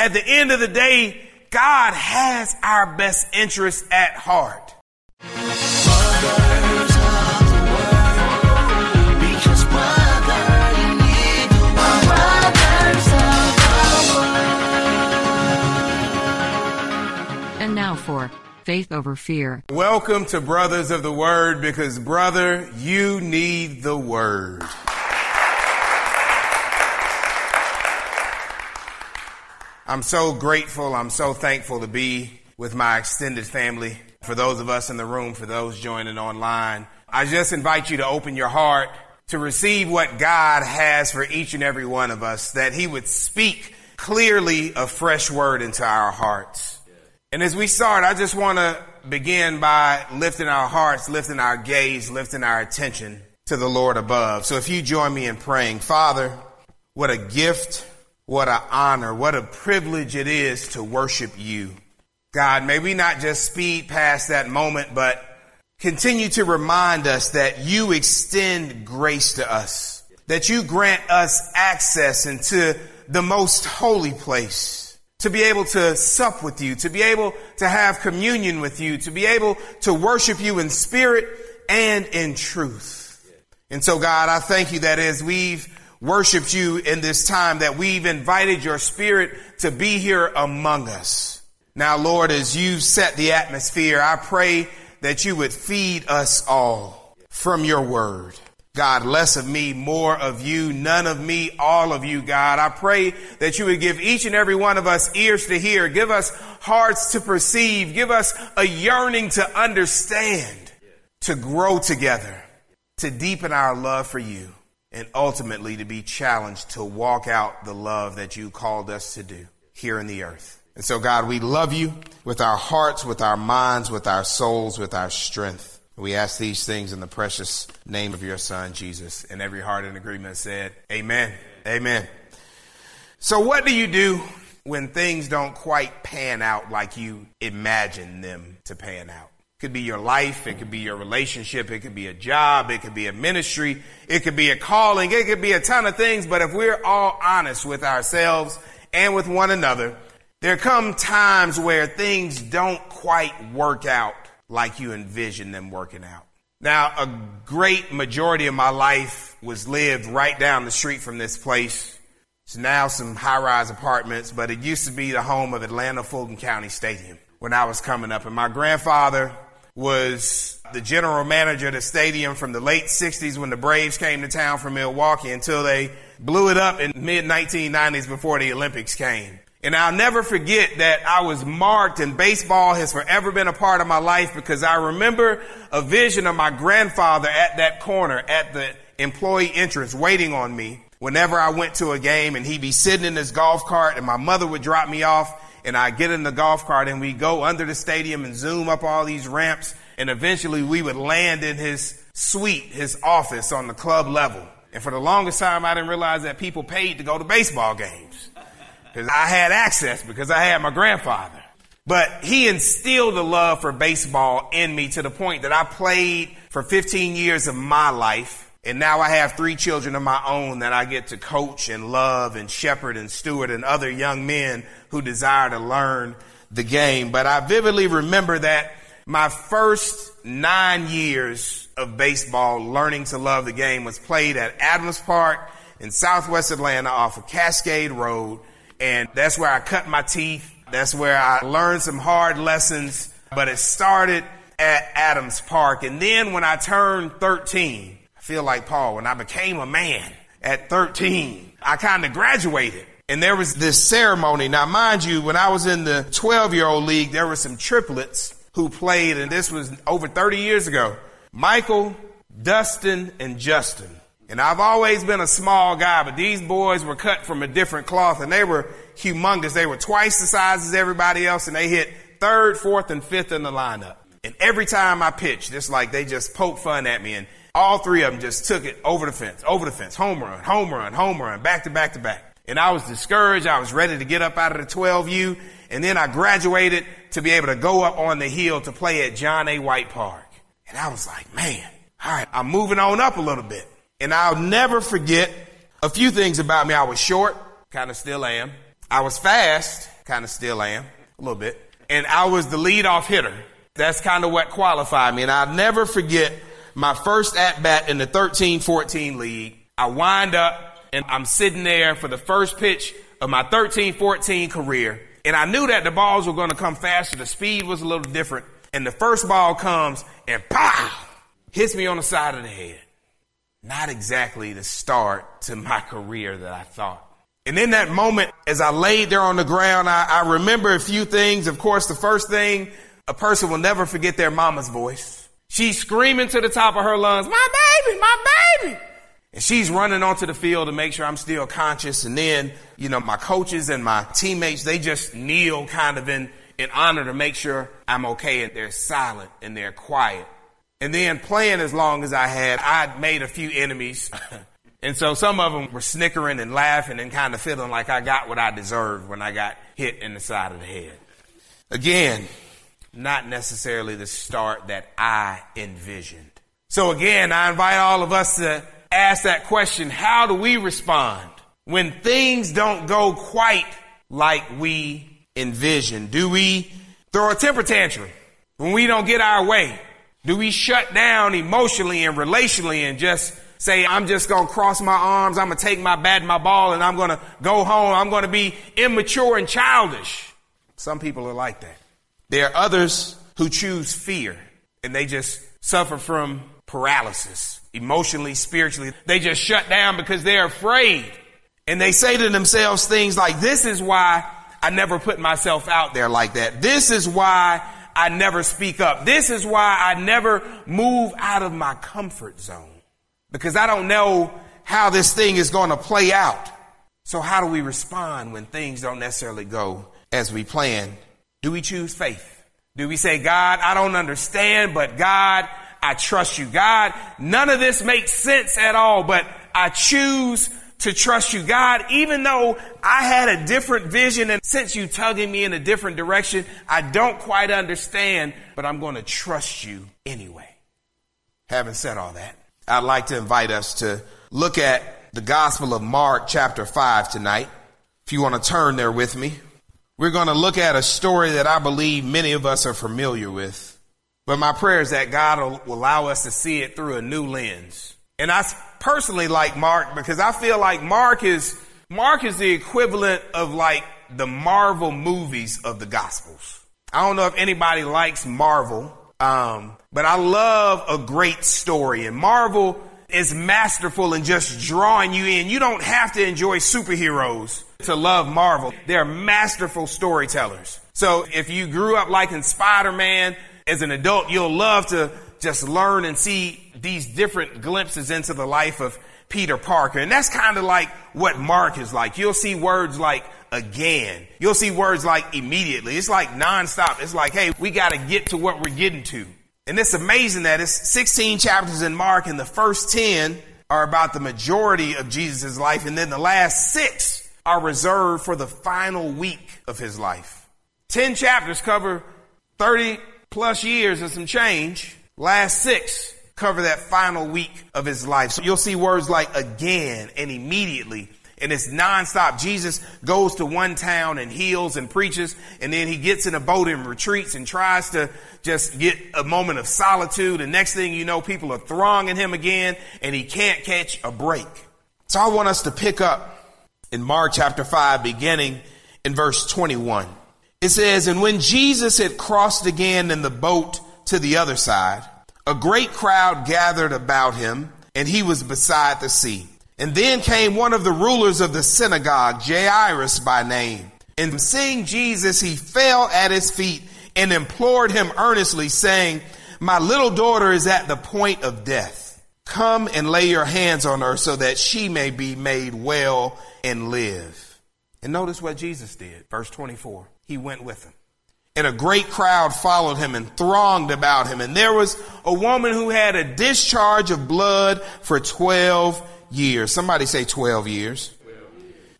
at the end of the day, God has our best interests at heart. And now for Faith Over Fear. Welcome to Brothers of the Word because, brother, you need the Word. I'm so grateful, I'm so thankful to be with my extended family. For those of us in the room, for those joining online, I just invite you to open your heart to receive what God has for each and every one of us, that He would speak clearly a fresh word into our hearts. And as we start, I just want to begin by lifting our hearts, lifting our gaze, lifting our attention to the Lord above. So if you join me in praying, Father, what a gift, what an honor, what a privilege it is to worship you. God, may we not just speed past that moment, but continue to remind us that you extend grace to us, that you grant us access into the most holy place to be able to sup with you, to be able to have communion with you, to be able to worship you in spirit and in truth. And so God, I thank you that as we've worshiped you in this time, that we've invited your spirit to be here among us. Now, Lord, as you set the atmosphere, I pray that you would feed us all from your word. God, less of me, more of you, none of me, all of you, God. I pray that you would give each and every one of us ears to hear, give us hearts to perceive, give us a yearning to understand, to grow together, to deepen our love for you, and ultimately to be challenged to walk out the love that you called us to do here in the earth. And so, God, we love you with our hearts, with our minds, with our souls, with our strength. We ask these things in the precious name of your son, Jesus. And every heart in agreement said, Amen. Amen. So, what do you do when things don't quite pan out like you imagine them to pan out? Could be your life, it could be your relationship, it could be a job, it could be a ministry, it could be a calling, it could be a ton of things. But if we're all honest with ourselves and with one another, there come times where things don't quite work out like you envision them working out. Now, a great majority of my life was lived right down the street from this place. It's now some high rise apartments, but it used to be the home of Atlanta Fulton County Stadium when I was coming up. And my grandfather was the general manager of the stadium from the late 60s when the Braves came to town from Milwaukee until they blew it up in mid 1990s before the Olympics came. And I'll never forget that I was marked and baseball has forever been a part of my life because I remember a vision of my grandfather at that corner at the employee entrance waiting on me whenever I went to a game and he'd be sitting in his golf cart and my mother would drop me off and I get in the golf cart and we go under the stadium and zoom up all these ramps and eventually we would land in his suite, his office on the club level. And for the longest time, I didn't realize that people paid to go to baseball games because I had access because I had my grandfather. But he instilled a love for baseball in me to the point that I played for 15 years of my life. And now I have three children of my own that I get to coach and love and shepherd and steward and other young men who desire to learn the game. But I vividly remember that my first nine years of baseball, learning to love the game, was played at Adams Park in Southwest Atlanta off of Cascade Road and that's where I cut my teeth. That's where I learned some hard lessons. But it started at Adams Park. And then when I turned 13, I feel like Paul, when I became a man at 13, I kind of graduated. And there was this ceremony. Now, mind you, when I was in the 12 year old league, there were some triplets who played, and this was over 30 years ago. Michael, Dustin, and Justin. And I've always been a small guy, but these boys were cut from a different cloth and they were humongous. They were twice the size as everybody else and they hit third, fourth, and fifth in the lineup. And every time I pitched, it's like they just poked fun at me and all three of them just took it over the fence, over the fence, home run, home run, home run, back to back to back. And I was discouraged. I was ready to get up out of the 12U. And then I graduated to be able to go up on the hill to play at John A. White Park. And I was like, man, all right, I'm moving on up a little bit. And I'll never forget a few things about me. I was short, kind of still am. I was fast, kind of still am, a little bit, and I was the leadoff hitter. That's kind of what qualified me. And I'll never forget my first at bat in the 13 14 league. I wind up and I'm sitting there for the first pitch of my 13 14 career. And I knew that the balls were going to come faster. The speed was a little different. And the first ball comes and pow! Hits me on the side of the head. Not exactly the start to my career that I thought. And in that moment, as I laid there on the ground, I, I remember a few things. Of course, the first thing, a person will never forget their mama's voice. She's screaming to the top of her lungs, my baby, my baby. And she's running onto the field to make sure I'm still conscious. And then, you know, my coaches and my teammates, they just kneel kind of in, in honor to make sure I'm okay. And they're silent and they're quiet. And then playing as long as I had, I'd made a few enemies. and so some of them were snickering and laughing and kind of feeling like I got what I deserved when I got hit in the side of the head. Again, not necessarily the start that I envisioned. So again, I invite all of us to ask that question. How do we respond when things don't go quite like we envision? Do we throw a temper tantrum when we don't get our way? Do we shut down emotionally and relationally and just say, I'm just going to cross my arms, I'm going to take my bat and my ball, and I'm going to go home, I'm going to be immature and childish? Some people are like that. There are others who choose fear and they just suffer from paralysis, emotionally, spiritually. They just shut down because they're afraid. And they say to themselves things like, this is why I never put myself out there like that. This is why I never speak up. This is why I never move out of my comfort zone because I don't know how this thing is going to play out. So how do we respond when things don't necessarily go as we plan? Do we choose faith? Do we say, God, I don't understand, but God, I trust you. God, none of this makes sense at all, but I choose to trust you. God, even though I had a different vision and since you tugging me in a different direction, I don't quite understand, but I'm going to trust you anyway. Having said all that, I'd like to invite us to look at the Gospel of Mark chapter 5 tonight. If you want to turn there with me, we're going to look at a story that I believe many of us are familiar with. But my prayer is that God will allow us to see it through a new lens. And I personally like Mark because I feel like Mark is, Mark is the equivalent of like the Marvel movies of the Gospels. I don't know if anybody likes Marvel, um, but I love a great story. And Marvel is masterful in just drawing you in. You don't have to enjoy superheroes to love Marvel. They're masterful storytellers. So if you grew up liking Spider-Man as an adult, you'll love to just learn and see these different glimpses into the life of Peter Parker. And that's kind of like what Mark is like. You'll see words like again. You'll see words like immediately. It's like nonstop. It's like, hey, we got to get to what we're getting to. And it's amazing that it's 16 chapters in Mark and the first 10 are about the majority of Jesus' life. And then the last six are reserved for the final week of his life. 10 chapters cover 30 plus years and some change. Last six cover that final week of his life. So you'll see words like again and immediately. And it's nonstop. Jesus goes to one town and heals and preaches, and then he gets in a boat and retreats and tries to just get a moment of solitude. And next thing you know, people are thronging him again, and he can't catch a break. So I want us to pick up in Mark chapter 5, beginning in verse 21. It says, And when Jesus had crossed again in the boat to the other side, a great crowd gathered about him, and he was beside the sea. And then came one of the rulers of the synagogue, Jairus by name. And seeing Jesus, he fell at his feet and implored him earnestly, saying, My little daughter is at the point of death. Come and lay your hands on her so that she may be made well and live. And notice what Jesus did. Verse 24. He went with him. And a great crowd followed him and thronged about him. And there was a woman who had a discharge of blood for 12 years. Somebody say 12 years.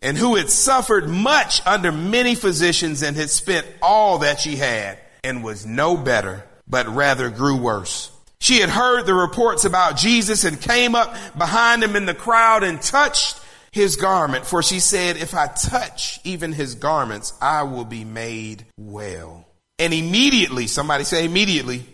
And who had suffered much under many physicians and had spent all that she had and was no better, but rather grew worse. She had heard the reports about Jesus and came up behind him in the crowd and touched his garment, for she said, If I touch even his garments, I will be made well. And immediately, somebody say immediately,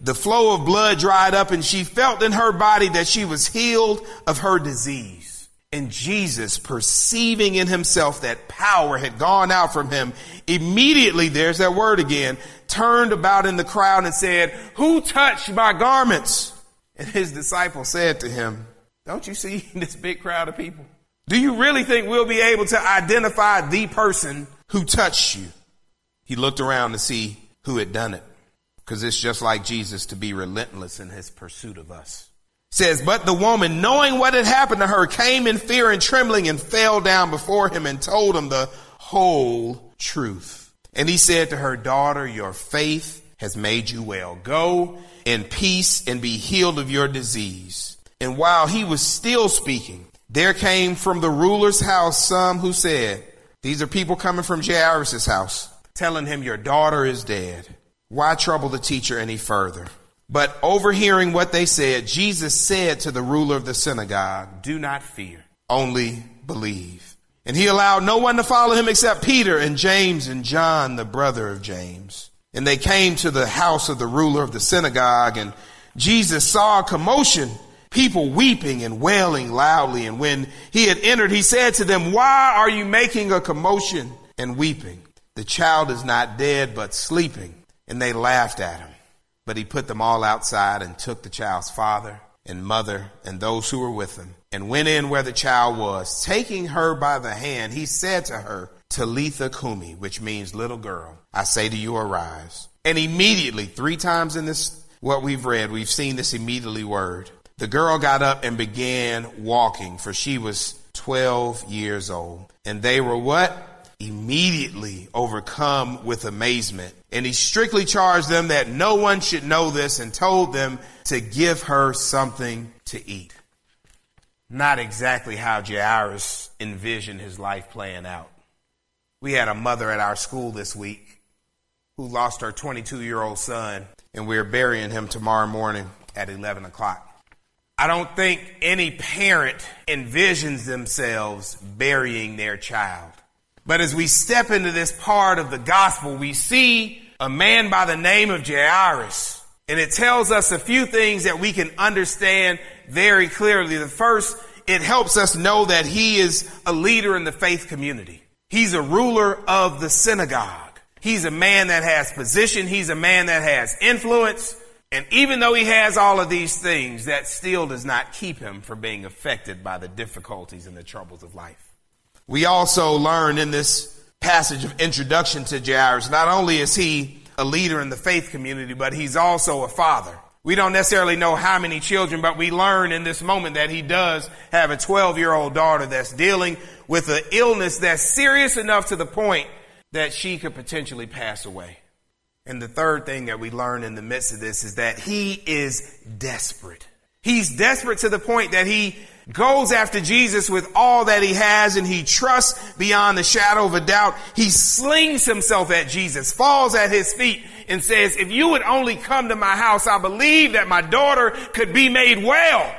the flow of blood dried up and she felt in her body that she was healed of her disease. And Jesus, perceiving in himself that power had gone out from him, immediately, there's that word again, turned about in the crowd and said, Who touched my garments? And his disciples said to him, Don't you see this big crowd of people? Do you really think we'll be able to identify the person who touched you? He looked around to see who had done it because it's just like Jesus to be relentless in his pursuit of us. Says, but the woman, knowing what had happened to her, came in fear and trembling and fell down before him and told him the whole truth. And he said to her, daughter, your faith has made you well. Go in peace and be healed of your disease. And while he was still speaking, there came from the ruler's house some who said, these are people coming from Jairus' house, telling him your daughter is dead. Why trouble the teacher any further? But overhearing what they said, Jesus said to the ruler of the synagogue, Do not fear, only believe. And he allowed no one to follow him except Peter and James and John, the brother of James. And they came to the house of the ruler of the synagogue, and Jesus saw a commotion, people weeping and wailing loudly. And when he had entered, he said to them, Why are you making a commotion and weeping? The child is not dead, but sleeping and they laughed at him. But he put them all outside and took the child's father and mother and those who were with him and went in where the child was. Taking her by the hand, he said to her, Talitha Kumi, which means little girl, I say to you, arise. And immediately, three times in this, what we've read, we've seen this immediately word. The girl got up and began walking, for she was 12 years old. And they were what? immediately overcome with amazement. And he strictly charged them that no one should know this and told them to give her something to eat. Not exactly how Jairus envisioned his life playing out. We had a mother at our school this week who lost her 22 year old son, and we're burying him tomorrow morning at 11 o'clock. I don't think any parent envisions themselves burying their child. But as we step into this part of the gospel, we see a man by the name of Jairus. And it tells us a few things that we can understand very clearly. The first, it helps us know that he is a leader in the faith community. He's a ruler of the synagogue. He's a man that has position. He's a man that has influence. And even though he has all of these things, that still does not keep him from being affected by the difficulties and the troubles of life. We also learn in this passage of introduction to Jairus, not only is he a leader in the faith community, but he's also a father. We don't necessarily know how many children, but we learn in this moment that he does have a 12 year old daughter that's dealing with an illness that's serious enough to the point that she could potentially pass away. And the third thing that we learn in the midst of this is that he is desperate. He's desperate to the point that he goes after Jesus with all that he has and he trusts beyond the shadow of a doubt. He slings himself at Jesus, falls at his feet and says, if you would only come to my house, I believe that my daughter could be made well.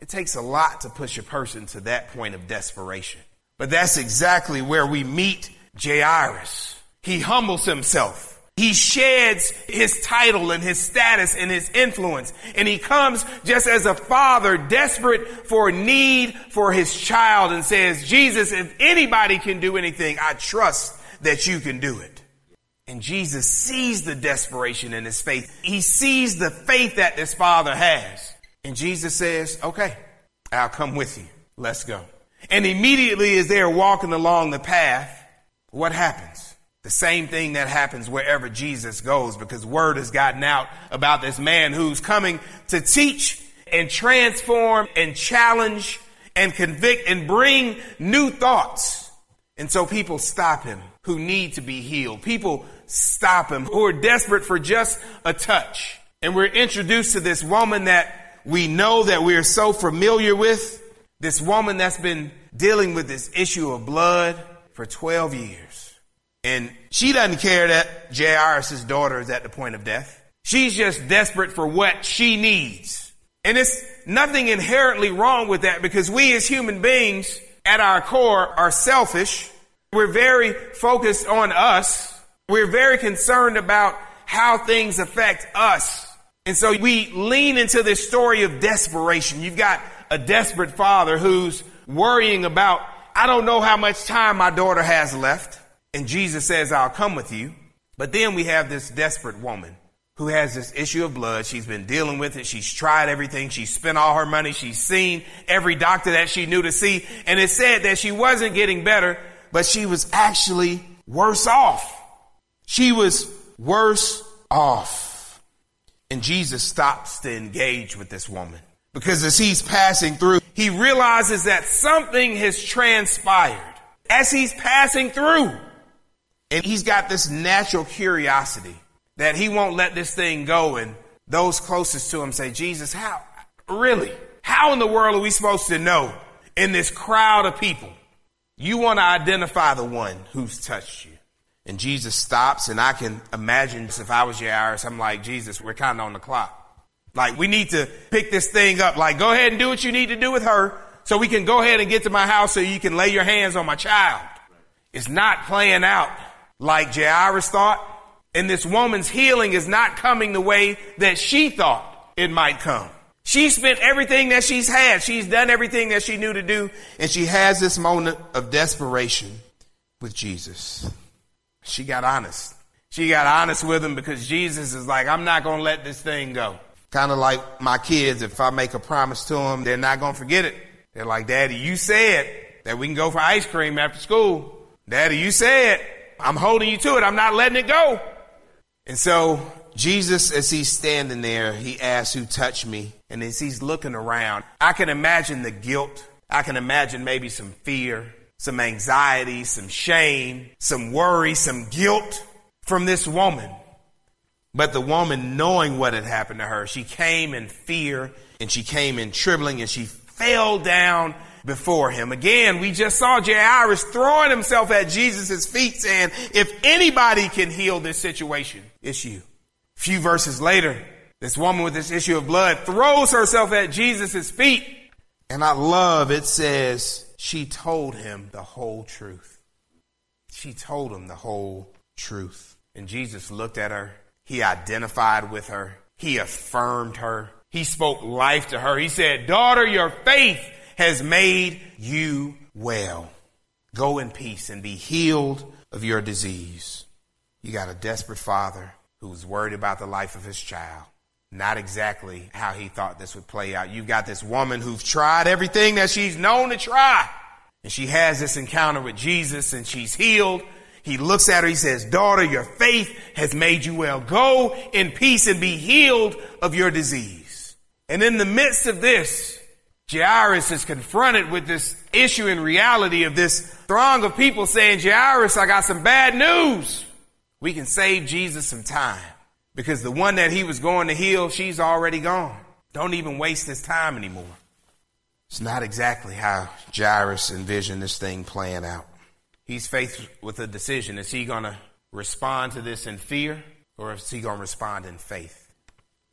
It takes a lot to push a person to that point of desperation. But that's exactly where we meet Jairus. He humbles himself. He sheds his title and his status and his influence. And he comes just as a father desperate for need for his child and says, Jesus, if anybody can do anything, I trust that you can do it. And Jesus sees the desperation in his faith. He sees the faith that this father has. And Jesus says, okay, I'll come with you. Let's go. And immediately as they're walking along the path, what happens? The same thing that happens wherever Jesus goes because word has gotten out about this man who's coming to teach and transform and challenge and convict and bring new thoughts. And so people stop him who need to be healed. People stop him who are desperate for just a touch. And we're introduced to this woman that we know that we're so familiar with. This woman that's been dealing with this issue of blood for 12 years. And she doesn't care that Jairus' daughter is at the point of death. She's just desperate for what she needs. And it's nothing inherently wrong with that because we as human beings at our core are selfish. We're very focused on us. We're very concerned about how things affect us. And so we lean into this story of desperation. You've got a desperate father who's worrying about, I don't know how much time my daughter has left. And Jesus says, I'll come with you. But then we have this desperate woman who has this issue of blood. She's been dealing with it. She's tried everything. She's spent all her money. She's seen every doctor that she knew to see. And it said that she wasn't getting better, but she was actually worse off. She was worse off. And Jesus stops to engage with this woman because as he's passing through, he realizes that something has transpired as he's passing through. And he's got this natural curiosity that he won't let this thing go. And those closest to him say, Jesus, how, really? How in the world are we supposed to know in this crowd of people? You want to identify the one who's touched you. And Jesus stops, and I can imagine if I was Jairus, I'm like, Jesus, we're kind of on the clock. Like, we need to pick this thing up. Like, go ahead and do what you need to do with her so we can go ahead and get to my house so you can lay your hands on my child. It's not playing out like Jairus thought. And this woman's healing is not coming the way that she thought it might come. She spent everything that she's had. She's done everything that she knew to do. And she has this moment of desperation with Jesus. She got honest. She got honest with him because Jesus is like, I'm not going to let this thing go. Kind of like my kids, if I make a promise to them, they're not going to forget it. They're like, Daddy, you said that we can go for ice cream after school. Daddy, you said I'm holding you to it. I'm not letting it go. And so Jesus, as he's standing there, he asks, Who touched me? And as he's looking around, I can imagine the guilt. I can imagine maybe some fear, some anxiety, some shame, some worry, some guilt from this woman. But the woman, knowing what had happened to her, she came in fear and she came in trembling and she fell down before him. Again, we just saw Jairus throwing himself at Jesus' feet saying, if anybody can heal this situation, it's you. A few verses later, this woman with this issue of blood throws herself at Jesus' feet. And I love it says she told him the whole truth. She told him the whole truth. And Jesus looked at her. He identified with her. He affirmed her. He spoke life to her. He said, daughter, your faith has made you well. Go in peace and be healed of your disease. You got a desperate father who's worried about the life of his child. Not exactly how he thought this would play out. You've got this woman who's tried everything that she's known to try. And she has this encounter with Jesus and she's healed. He looks at her, he says, daughter, your faith has made you well. Go in peace and be healed of your disease. And in the midst of this, Jairus is confronted with this issue in reality of this throng of people saying, Jairus, I got some bad news. We can save Jesus some time because the one that he was going to heal, she's already gone. Don't even waste his time anymore. It's not exactly how Jairus envisioned this thing playing out. He's faced with a decision. Is he going to respond to this in fear or is he going to respond in faith?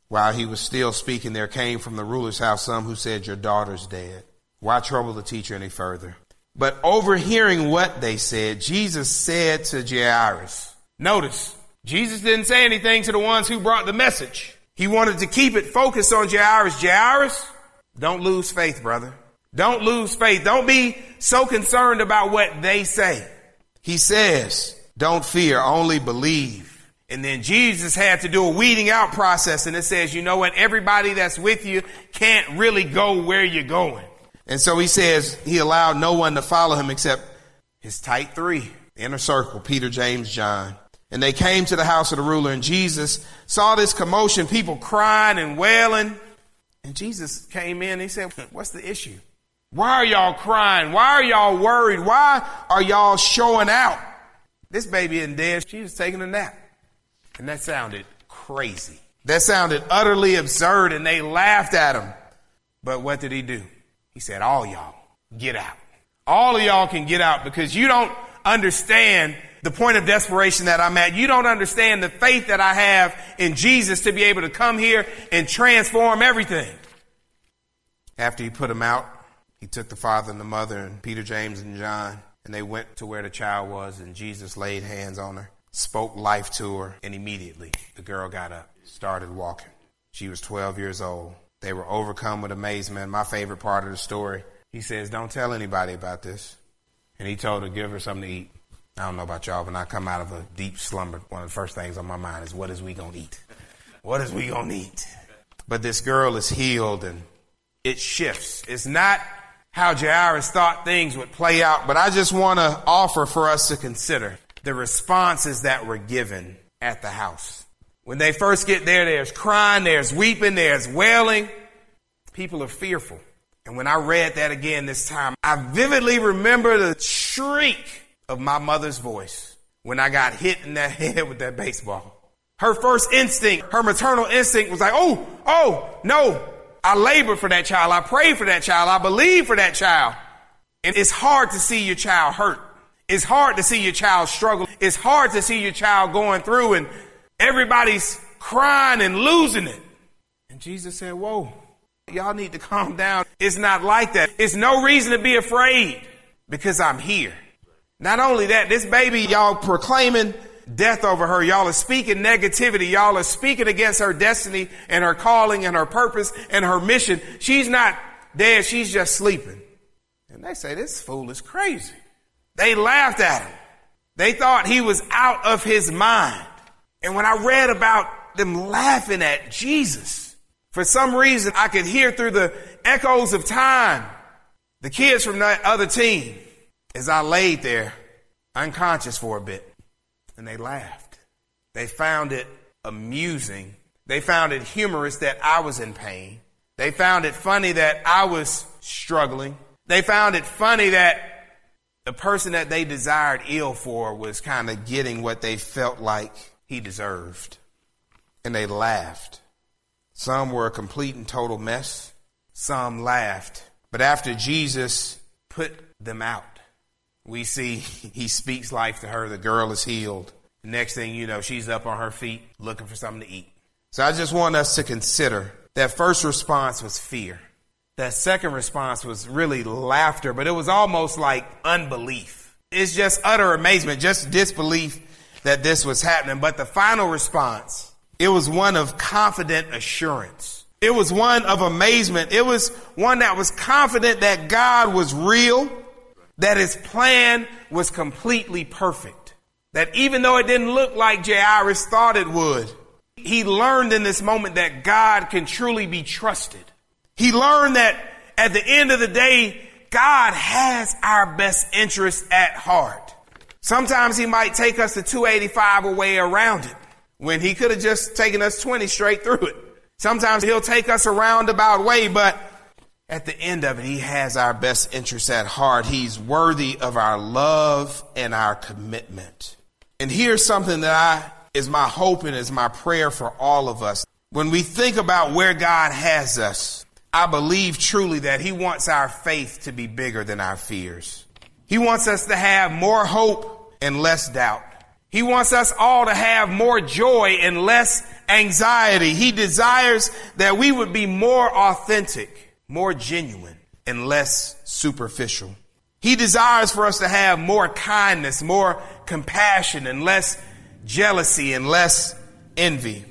While he was still speaking, there came from the ruler's house some who said, Your daughter's dead. Why trouble the teacher any further? But overhearing what they said, Jesus said to Jairus, Notice, Jesus didn't say anything to the ones who brought the message. He wanted to keep it focused on Jairus. Jairus, don't lose faith, brother. Don't lose faith. Don't be so concerned about what they say. He says, don't fear, only believe. And then Jesus had to do a weeding out process and it says, you know what? Everybody that's with you can't really go where you're going. And so he says he allowed no one to follow him except his tight three, inner circle, Peter, James, John. And they came to the house of the ruler and Jesus saw this commotion, people crying and wailing. And Jesus came in and he said, what's the issue? Why are y'all crying? Why are y'all worried? Why are y'all showing out? This baby isn't dead. She was taking a nap. And that sounded crazy. That sounded utterly absurd and they laughed at him. But what did he do? He said, all y'all get out. All of y'all can get out because you don't understand the point of desperation that I'm at. You don't understand the faith that I have in Jesus to be able to come here and transform everything. After he put them out, he took the father and the mother and Peter, James, and John, and they went to where the child was, and Jesus laid hands on her, spoke life to her, and immediately the girl got up, started walking. She was 12 years old. They were overcome with amazement. My favorite part of the story, he says, Don't tell anybody about this. And he told her, Give her something to eat. I don't know about y'all, but when I come out of a deep slumber, one of the first things on my mind is, What is we going to eat? What is we going to eat? But this girl is healed and it shifts. It's not how Jairus thought things would play out, but I just want to offer for us to consider the responses that were given at the house. When they first get there, there's crying, there's weeping, there's wailing. People are fearful. And when I read that again this time, I vividly remember the shriek of my mother's voice when I got hit in that head with that baseball. Her first instinct, her maternal instinct was like, oh, oh, no. I labor for that child. I pray for that child. I believe for that child. And it's hard to see your child hurt. It's hard to see your child struggle. It's hard to see your child going through and everybody's crying and losing it. And Jesus said, whoa, y'all need to calm down. It's not like that. It's no reason to be afraid because I'm here. Not only that, this baby, y'all proclaiming death over her. Y'all are speaking negativity. Y'all are speaking against her destiny and her calling and her purpose and her mission. She's not dead. She's just sleeping. And they say, this fool is crazy. They laughed at him. They thought he was out of his mind. And when I read about them laughing at Jesus, for some reason I could hear through the echoes of time the kids from that other team as I laid there unconscious for a bit and they laughed. They found it amusing. They found it humorous that I was in pain. They found it funny that I was struggling. They found it funny that the person that they desired ill for was kind of getting what they felt like he deserved. And they laughed. Some were a complete and total mess. Some laughed. But after Jesus put them out, we see he speaks life to her. The girl is healed. Next thing you know, she's up on her feet looking for something to eat. So I just want us to consider that first response was fear. That second response was really laughter, but it was almost like unbelief. It's just utter amazement, just disbelief that this was happening. But the final response, it was one of confident assurance. It was one of amazement. It was one that was confident that God was real that his plan was completely perfect. That even though it didn't look like Jairus thought it would, he learned in this moment that God can truly be trusted. He learned that at the end of the day, God has our best interest at heart. Sometimes he might take us the 285 away around it when he could have just taken us 20 straight through it. Sometimes he'll take us a roundabout way, but at the end of it, he has our best interests at heart. He's worthy of our love and our commitment. And here's something that I is my hope and is my prayer for all of us. When we think about where God has us, I believe truly that he wants our faith to be bigger than our fears. He wants us to have more hope and less doubt. He wants us all to have more joy and less anxiety. He desires that we would be more authentic more genuine and less superficial. He desires for us to have more kindness, more compassion, and less jealousy and less envy.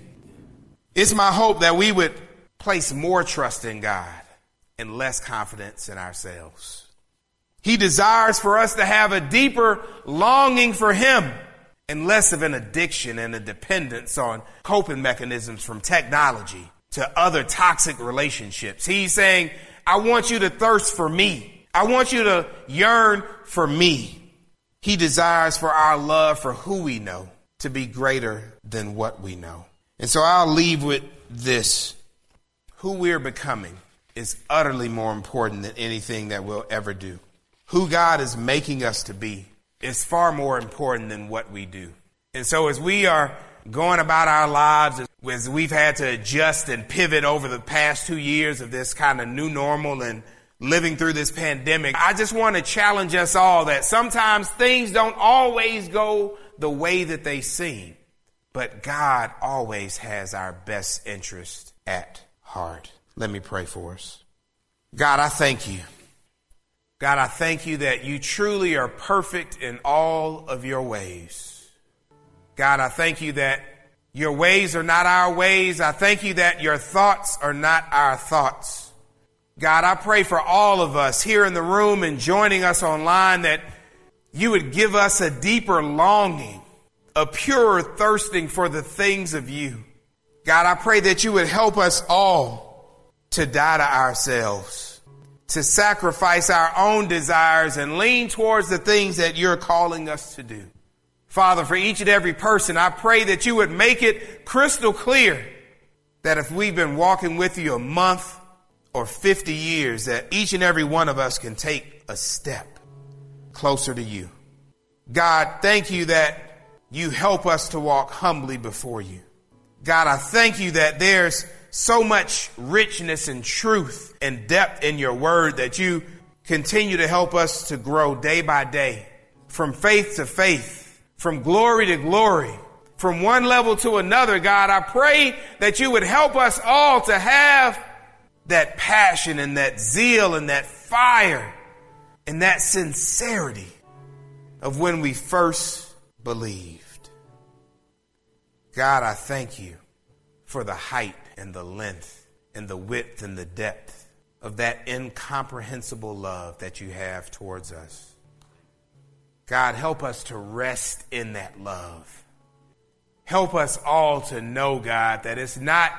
It's my hope that we would place more trust in God and less confidence in ourselves. He desires for us to have a deeper longing for Him and less of an addiction and a dependence on coping mechanisms from technology to other toxic relationships. He's saying, I want you to thirst for me. I want you to yearn for me. He desires for our love for who we know to be greater than what we know. And so I'll leave with this. Who we're becoming is utterly more important than anything that we'll ever do. Who God is making us to be is far more important than what we do. And so as we are going about our lives, as we've had to adjust and pivot over the past two years of this kind of new normal and living through this pandemic, I just want to challenge us all that sometimes things don't always go the way that they seem, but God always has our best interest at heart. Let me pray for us. God, I thank you. God, I thank you that you truly are perfect in all of your ways. God, I thank you that your ways are not our ways. I thank you that your thoughts are not our thoughts. God, I pray for all of us here in the room and joining us online that you would give us a deeper longing, a purer thirsting for the things of you. God, I pray that you would help us all to die to ourselves, to sacrifice our own desires and lean towards the things that you're calling us to do. Father, for each and every person, I pray that you would make it crystal clear that if we've been walking with you a month or 50 years, that each and every one of us can take a step closer to you. God, thank you that you help us to walk humbly before you. God, I thank you that there's so much richness and truth and depth in your word that you continue to help us to grow day by day from faith to faith from glory to glory, from one level to another, God, I pray that you would help us all to have that passion and that zeal and that fire and that sincerity of when we first believed. God, I thank you for the height and the length and the width and the depth of that incomprehensible love that you have towards us. God, help us to rest in that love. Help us all to know, God, that it's not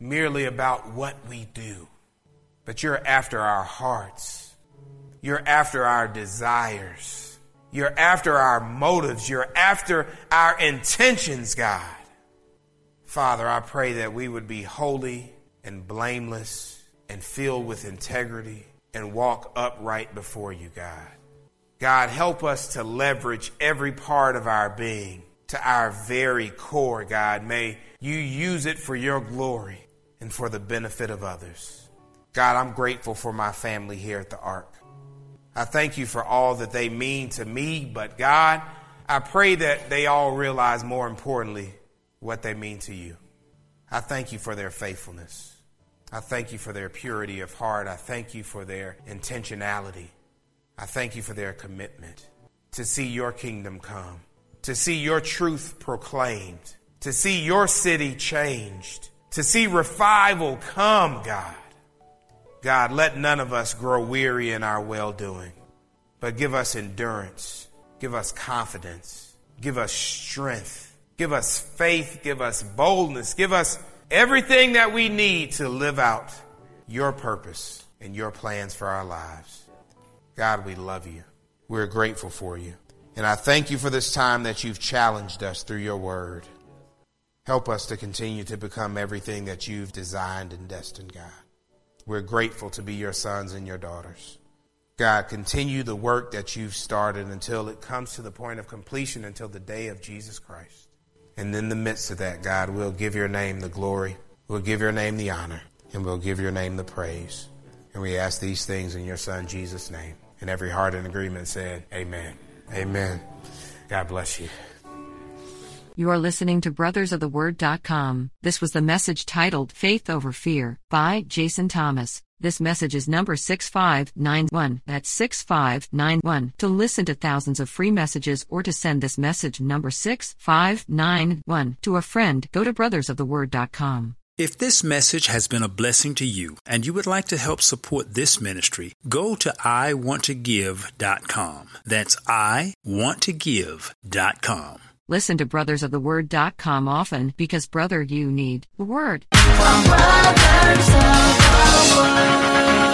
merely about what we do, but you're after our hearts. You're after our desires. You're after our motives. You're after our intentions, God. Father, I pray that we would be holy and blameless and filled with integrity and walk upright before you, God. God, help us to leverage every part of our being to our very core, God. May you use it for your glory and for the benefit of others. God, I'm grateful for my family here at the Ark. I thank you for all that they mean to me, but God, I pray that they all realize more importantly what they mean to you. I thank you for their faithfulness. I thank you for their purity of heart. I thank you for their intentionality. I thank you for their commitment to see your kingdom come, to see your truth proclaimed, to see your city changed, to see revival come, God. God, let none of us grow weary in our well doing, but give us endurance, give us confidence, give us strength, give us faith, give us boldness, give us everything that we need to live out your purpose and your plans for our lives. God, we love you. We're grateful for you. And I thank you for this time that you've challenged us through your word. Help us to continue to become everything that you've designed and destined, God. We're grateful to be your sons and your daughters. God, continue the work that you've started until it comes to the point of completion until the day of Jesus Christ. And in the midst of that, God, we'll give your name the glory, we'll give your name the honor, and we'll give your name the praise. And we ask these things in your son Jesus' name. And every heart in agreement said, Amen. Amen. God bless you. You are listening to brothersoftheword.com. This was the message titled Faith Over Fear by Jason Thomas. This message is number 6591. That's 6591. To listen to thousands of free messages or to send this message number 6591 to a friend, go to brothersoftheword.com. If this message has been a blessing to you and you would like to help support this ministry, go to iwanttogive.com. That's iwanttogive.com. Listen to brothersoftheword.com often because brother you need the word. From brother someone